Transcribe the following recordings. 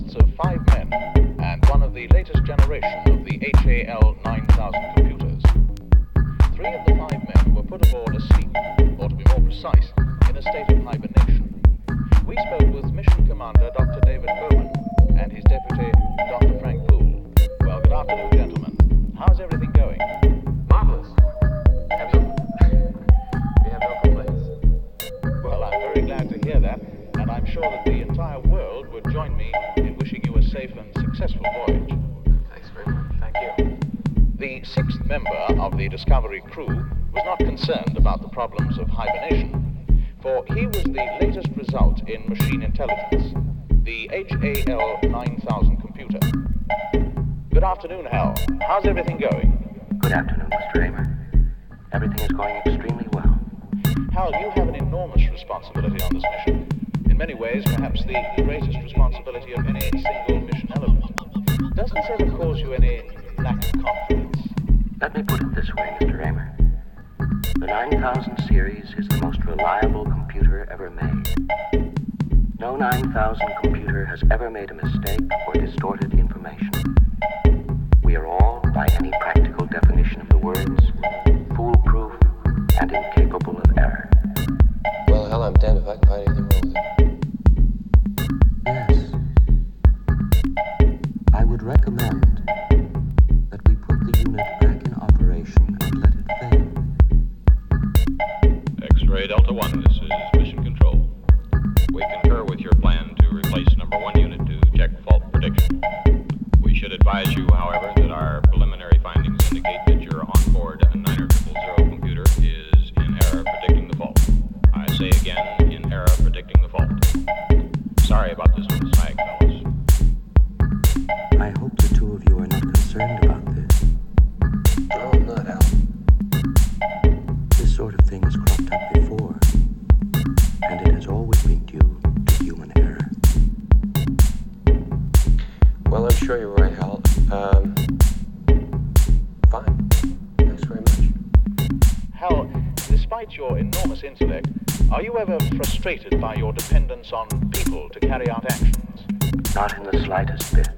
consists of five men and one of the latest generation of the HAL 9. slightest bit.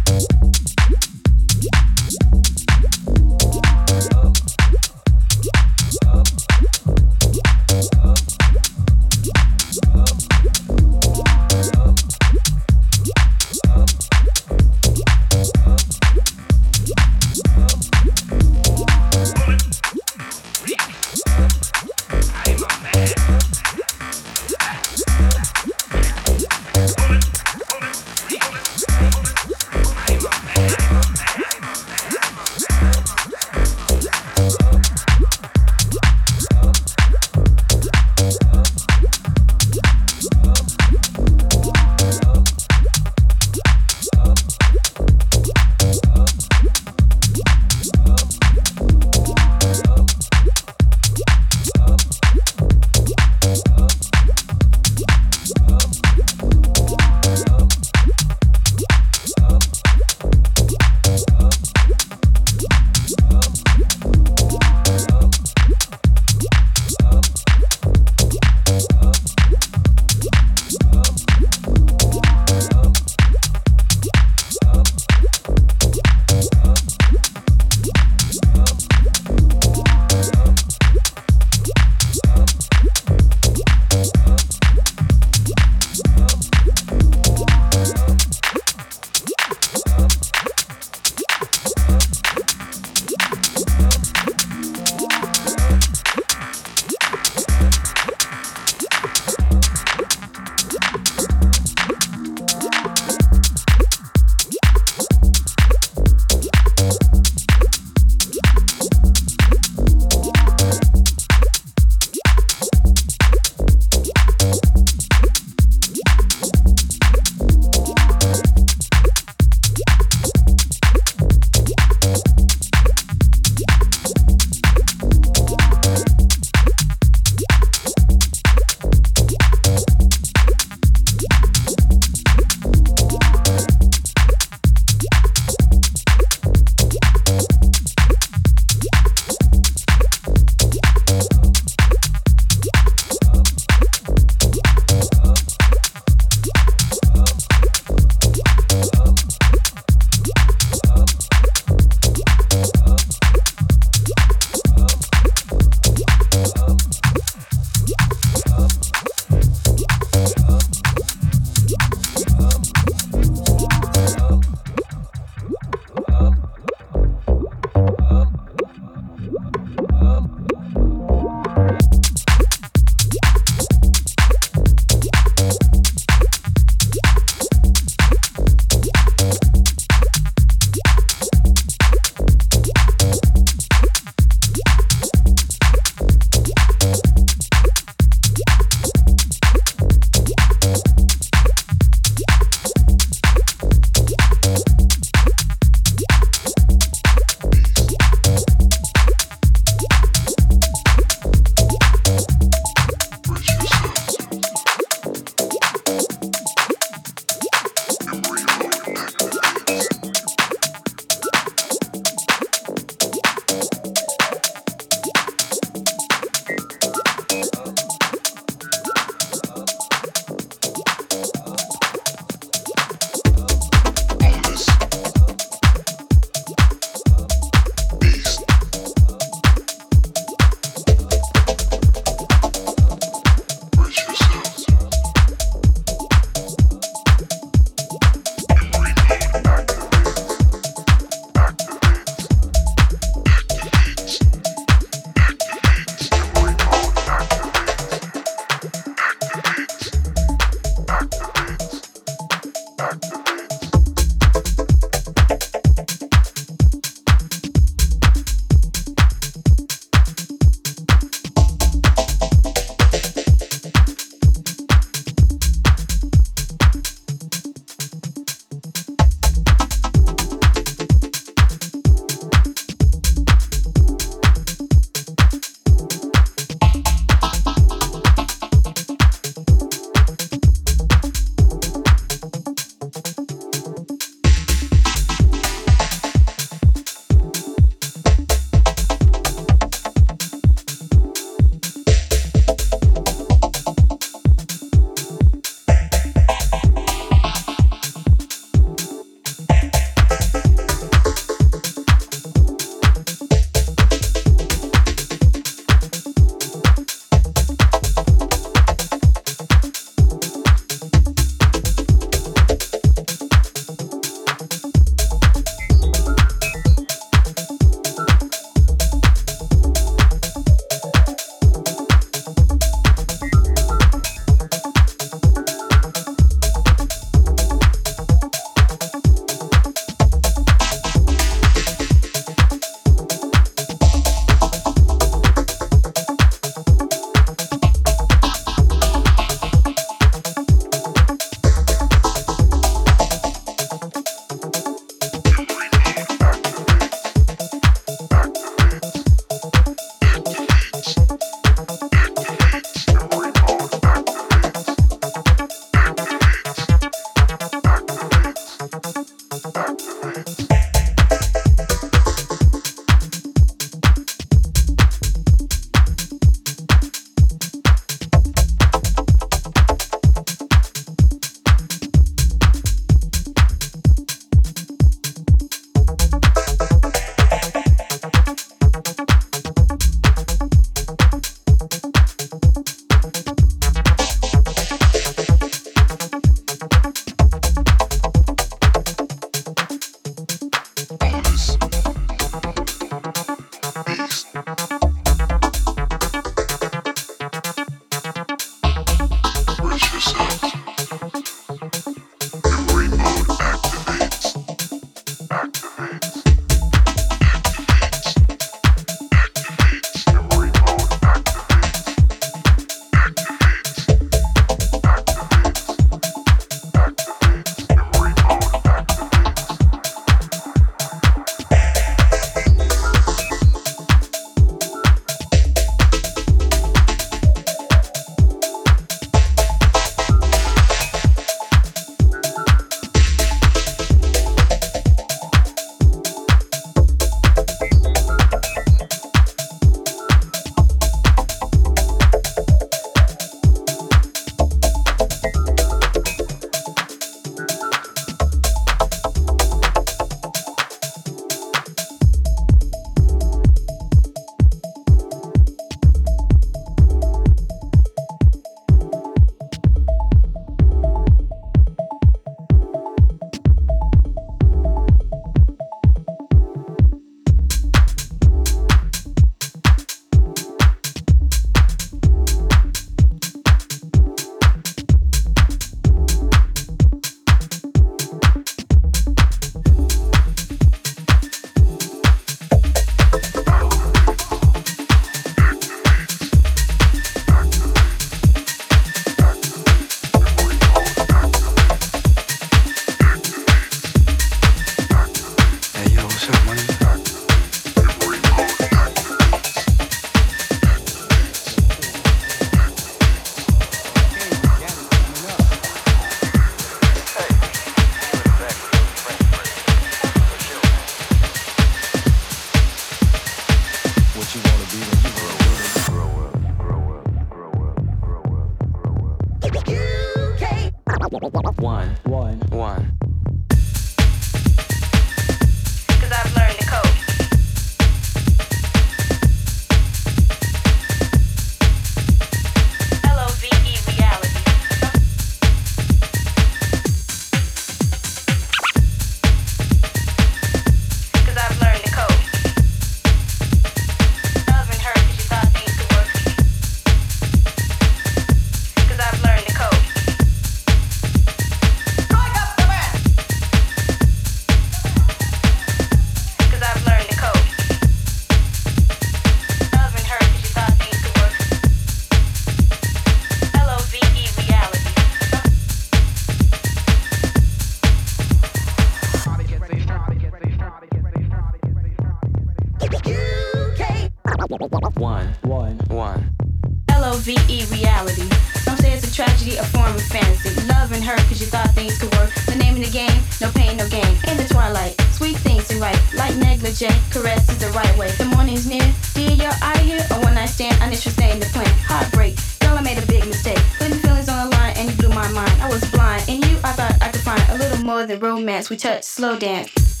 Negligee, caress is the right way. The morning's near, dear, you're out here. A one night stand, uninterested in the plan. Heartbreak, girl, I made a big mistake. Putting feelings on the line and you blew my mind. I was blind, in you I thought I could find a little more than romance. We touch, slow dance.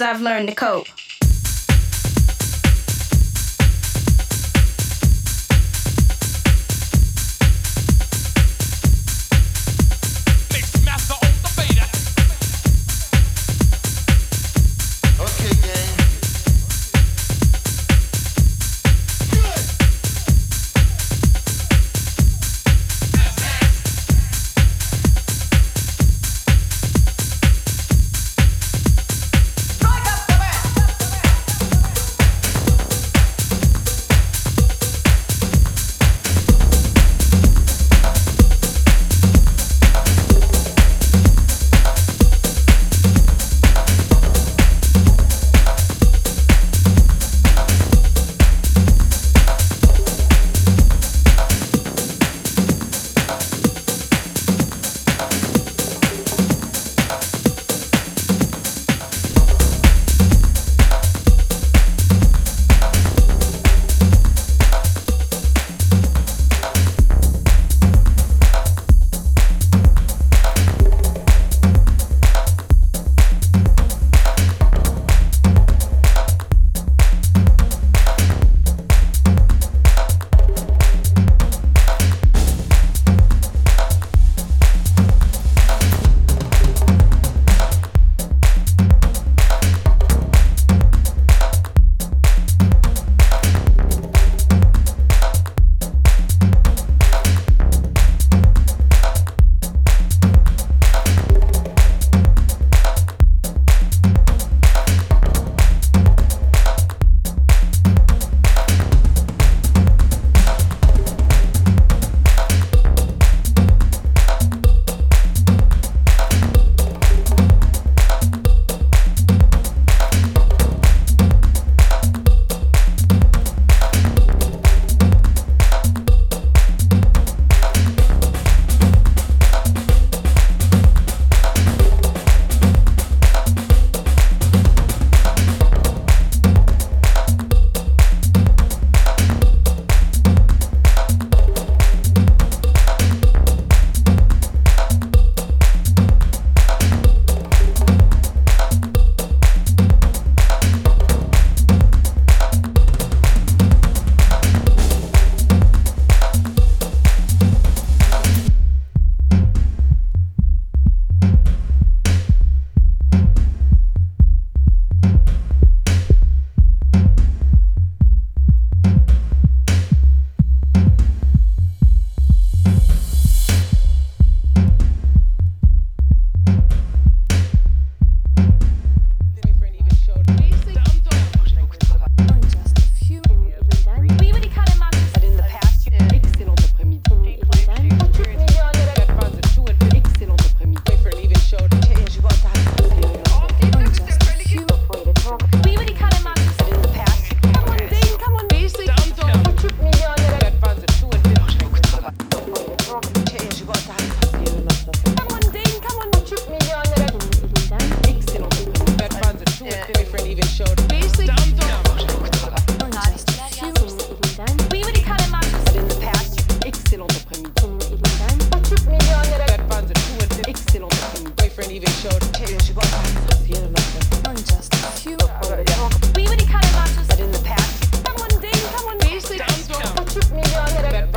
I've learned to cope.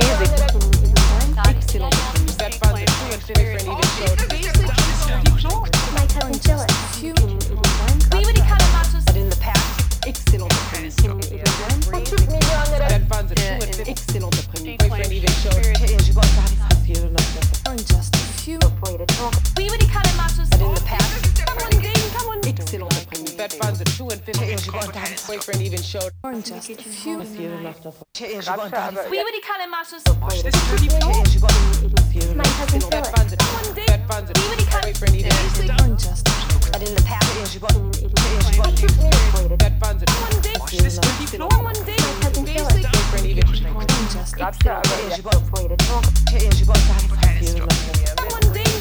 breezy. Just a. We were die Kalemaschus. Mein Cousin But in the past, One day, one day, I'm